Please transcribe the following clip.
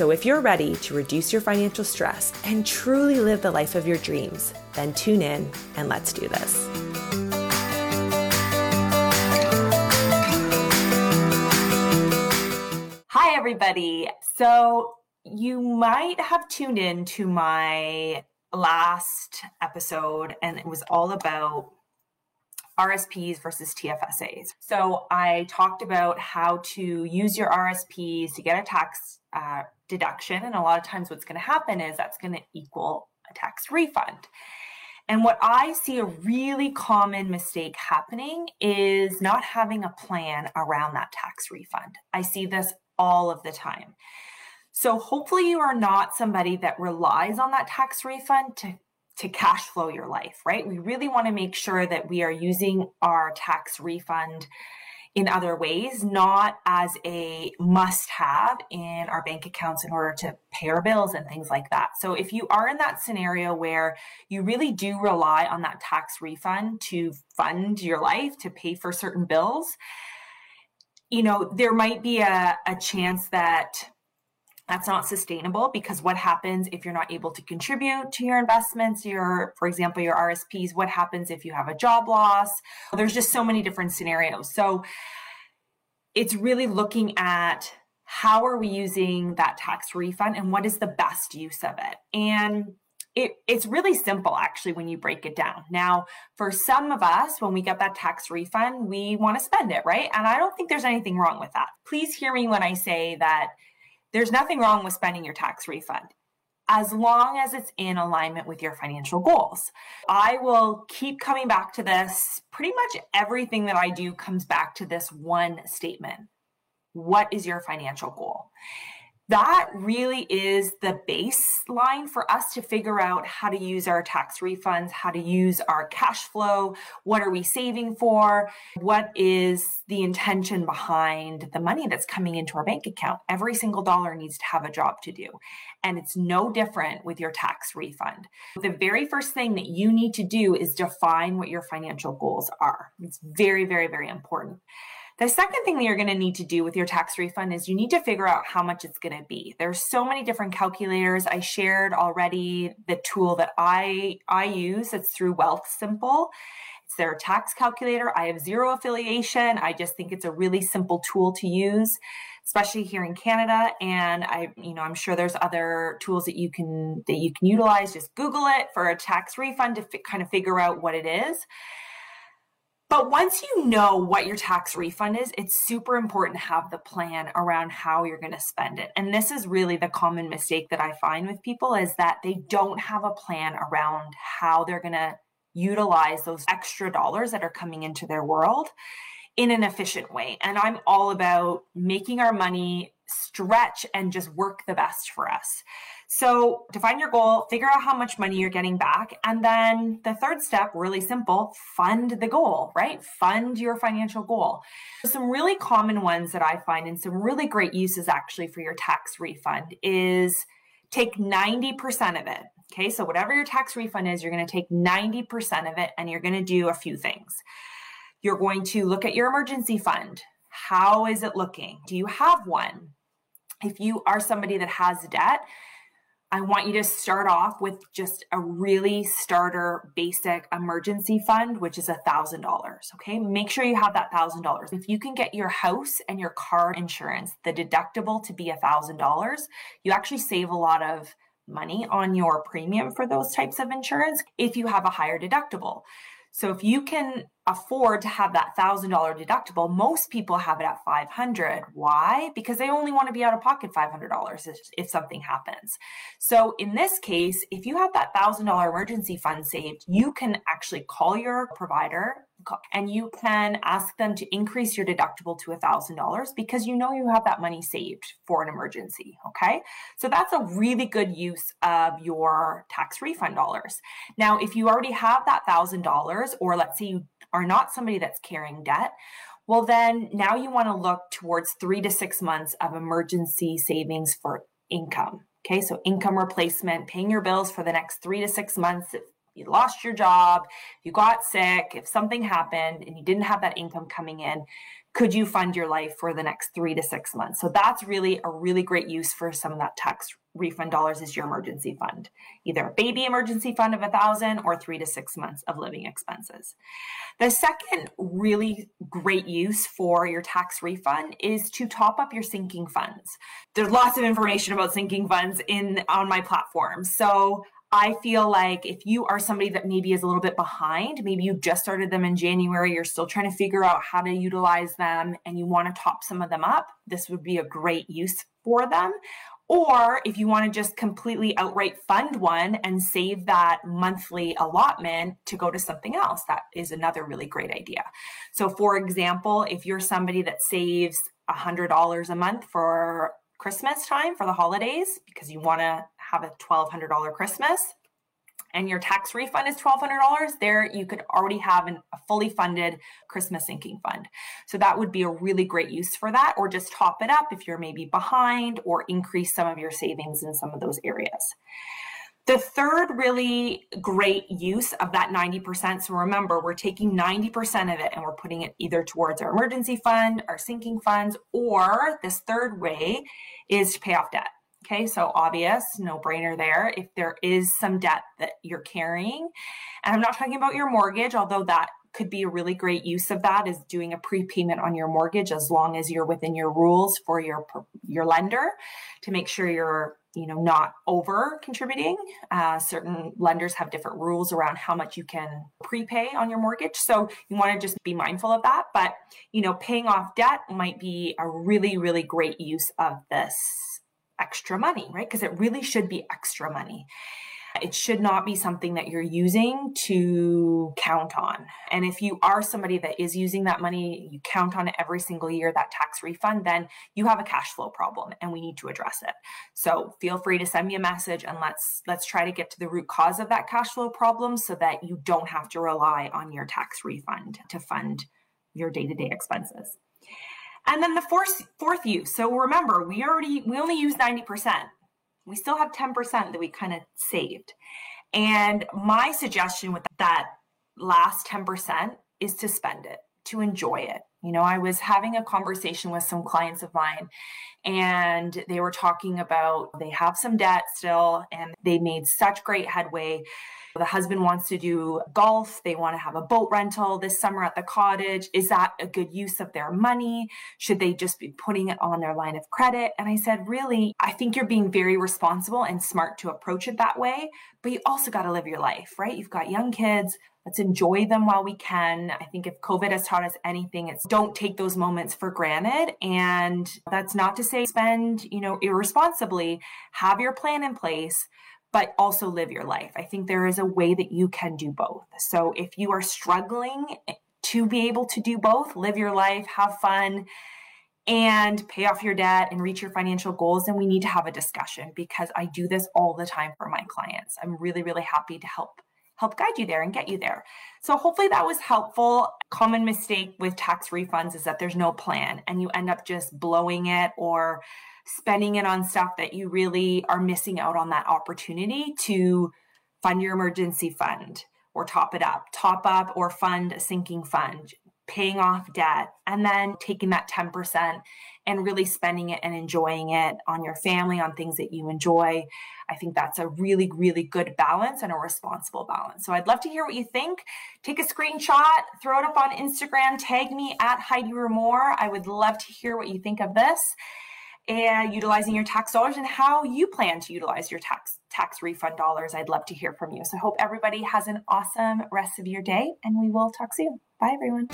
So, if you're ready to reduce your financial stress and truly live the life of your dreams, then tune in and let's do this. Hi, everybody. So, you might have tuned in to my last episode, and it was all about RSPs versus TFSAs. So I talked about how to use your RSPs to get a tax uh, deduction. And a lot of times, what's going to happen is that's going to equal a tax refund. And what I see a really common mistake happening is not having a plan around that tax refund. I see this all of the time. So hopefully you are not somebody that relies on that tax refund to to cash flow your life, right? We really want to make sure that we are using our tax refund in other ways, not as a must have in our bank accounts in order to pay our bills and things like that. So, if you are in that scenario where you really do rely on that tax refund to fund your life, to pay for certain bills, you know, there might be a, a chance that that's not sustainable because what happens if you're not able to contribute to your investments your for example your rsps what happens if you have a job loss there's just so many different scenarios so it's really looking at how are we using that tax refund and what is the best use of it and it, it's really simple actually when you break it down. Now, for some of us, when we get that tax refund, we want to spend it, right? And I don't think there's anything wrong with that. Please hear me when I say that there's nothing wrong with spending your tax refund as long as it's in alignment with your financial goals. I will keep coming back to this. Pretty much everything that I do comes back to this one statement What is your financial goal? That really is the baseline for us to figure out how to use our tax refunds, how to use our cash flow, what are we saving for, what is the intention behind the money that's coming into our bank account. Every single dollar needs to have a job to do. And it's no different with your tax refund. The very first thing that you need to do is define what your financial goals are. It's very, very, very important. The second thing that you're going to need to do with your tax refund is you need to figure out how much it's going to be. There's so many different calculators. I shared already the tool that I I use. It's through Wealthsimple. It's their tax calculator. I have zero affiliation. I just think it's a really simple tool to use, especially here in Canada. And I, you know, I'm sure there's other tools that you can that you can utilize. Just Google it for a tax refund to f- kind of figure out what it is. But once you know what your tax refund is, it's super important to have the plan around how you're going to spend it. And this is really the common mistake that I find with people is that they don't have a plan around how they're going to utilize those extra dollars that are coming into their world in an efficient way. And I'm all about making our money stretch and just work the best for us. So define your goal, figure out how much money you're getting back. And then the third step, really simple, fund the goal, right? Fund your financial goal. Some really common ones that I find and some really great uses actually for your tax refund is take 90% of it. Okay, so whatever your tax refund is, you're going to take 90% of it and you're going to do a few things. You're going to look at your emergency fund. How is it looking? Do you have one? If you are somebody that has debt, I want you to start off with just a really starter basic emergency fund, which is a thousand dollars. Okay. Make sure you have that thousand dollars. If you can get your house and your car insurance, the deductible to be a thousand dollars, you actually save a lot of money on your premium for those types of insurance if you have a higher deductible. So if you can afford to have that $1000 deductible most people have it at 500 why? Because they only want to be out of pocket $500 if, if something happens. So in this case if you have that $1000 emergency fund saved you can actually call your provider and you can ask them to increase your deductible to $1000 because you know you have that money saved for an emergency okay so that's a really good use of your tax refund dollars now if you already have that $1000 or let's say you are not somebody that's carrying debt, well, then now you want to look towards three to six months of emergency savings for income. Okay, so income replacement, paying your bills for the next three to six months. You lost your job, you got sick, if something happened and you didn't have that income coming in, could you fund your life for the next three to six months? So that's really a really great use for some of that tax refund dollars is your emergency fund, either a baby emergency fund of a thousand or three to six months of living expenses. The second really great use for your tax refund is to top up your sinking funds. There's lots of information about sinking funds in on my platform. So I feel like if you are somebody that maybe is a little bit behind, maybe you just started them in January, you're still trying to figure out how to utilize them and you want to top some of them up, this would be a great use for them. Or if you want to just completely outright fund one and save that monthly allotment to go to something else, that is another really great idea. So, for example, if you're somebody that saves $100 a month for Christmas time for the holidays because you want to have a $1,200 Christmas and your tax refund is $1,200, there you could already have an, a fully funded Christmas sinking fund. So that would be a really great use for that, or just top it up if you're maybe behind or increase some of your savings in some of those areas. The third really great use of that 90%, so remember, we're taking 90% of it and we're putting it either towards our emergency fund, our sinking funds, or this third way is to pay off debt. Okay, so obvious, no brainer there. If there is some debt that you're carrying, and I'm not talking about your mortgage, although that could be a really great use of that is doing a prepayment on your mortgage as long as you're within your rules for your your lender to make sure you're you know not over contributing uh, certain lenders have different rules around how much you can prepay on your mortgage so you want to just be mindful of that but you know paying off debt might be a really really great use of this extra money, right? Because it really should be extra money. It should not be something that you're using to count on. And if you are somebody that is using that money, you count on it every single year, that tax refund, then you have a cash flow problem and we need to address it. So feel free to send me a message and let's let's try to get to the root cause of that cash flow problem so that you don't have to rely on your tax refund to fund your day-to-day expenses. And then the fourth fourth use. So remember, we already we only use 90%. We still have 10% that we kind of saved. And my suggestion with that last 10% is to spend it, to enjoy it. You know, I was having a conversation with some clients of mine and they were talking about they have some debt still and they made such great headway the husband wants to do golf. They want to have a boat rental this summer at the cottage. Is that a good use of their money? Should they just be putting it on their line of credit? And I said, really, I think you're being very responsible and smart to approach it that way. But you also got to live your life, right? You've got young kids. Let's enjoy them while we can. I think if COVID has taught us anything, it's don't take those moments for granted. And that's not to say spend, you know, irresponsibly. Have your plan in place but also live your life. I think there is a way that you can do both. So if you are struggling eh, to be able to do both, live your life, have fun, and pay off your debt and reach your financial goals, then we need to have a discussion because I do this all the time for my clients. I'm really, really happy to help help guide you there and get you there. So hopefully that was helpful. Common mistake with tax refunds is that there's no plan and you end up just blowing it or spending it on stuff that you really are missing out on that opportunity to fund your emergency fund or top it up, top up or fund a sinking fund, paying off debt, and then taking that 10% and really spending it and enjoying it on your family, on things that you enjoy. I think that's a really, really good balance and a responsible balance. So I'd love to hear what you think. Take a screenshot, throw it up on Instagram, tag me at Heidi Remore. I would love to hear what you think of this. And utilizing your tax dollars and how you plan to utilize your tax tax refund dollars. I'd love to hear from you. So I hope everybody has an awesome rest of your day and we will talk soon. Bye everyone.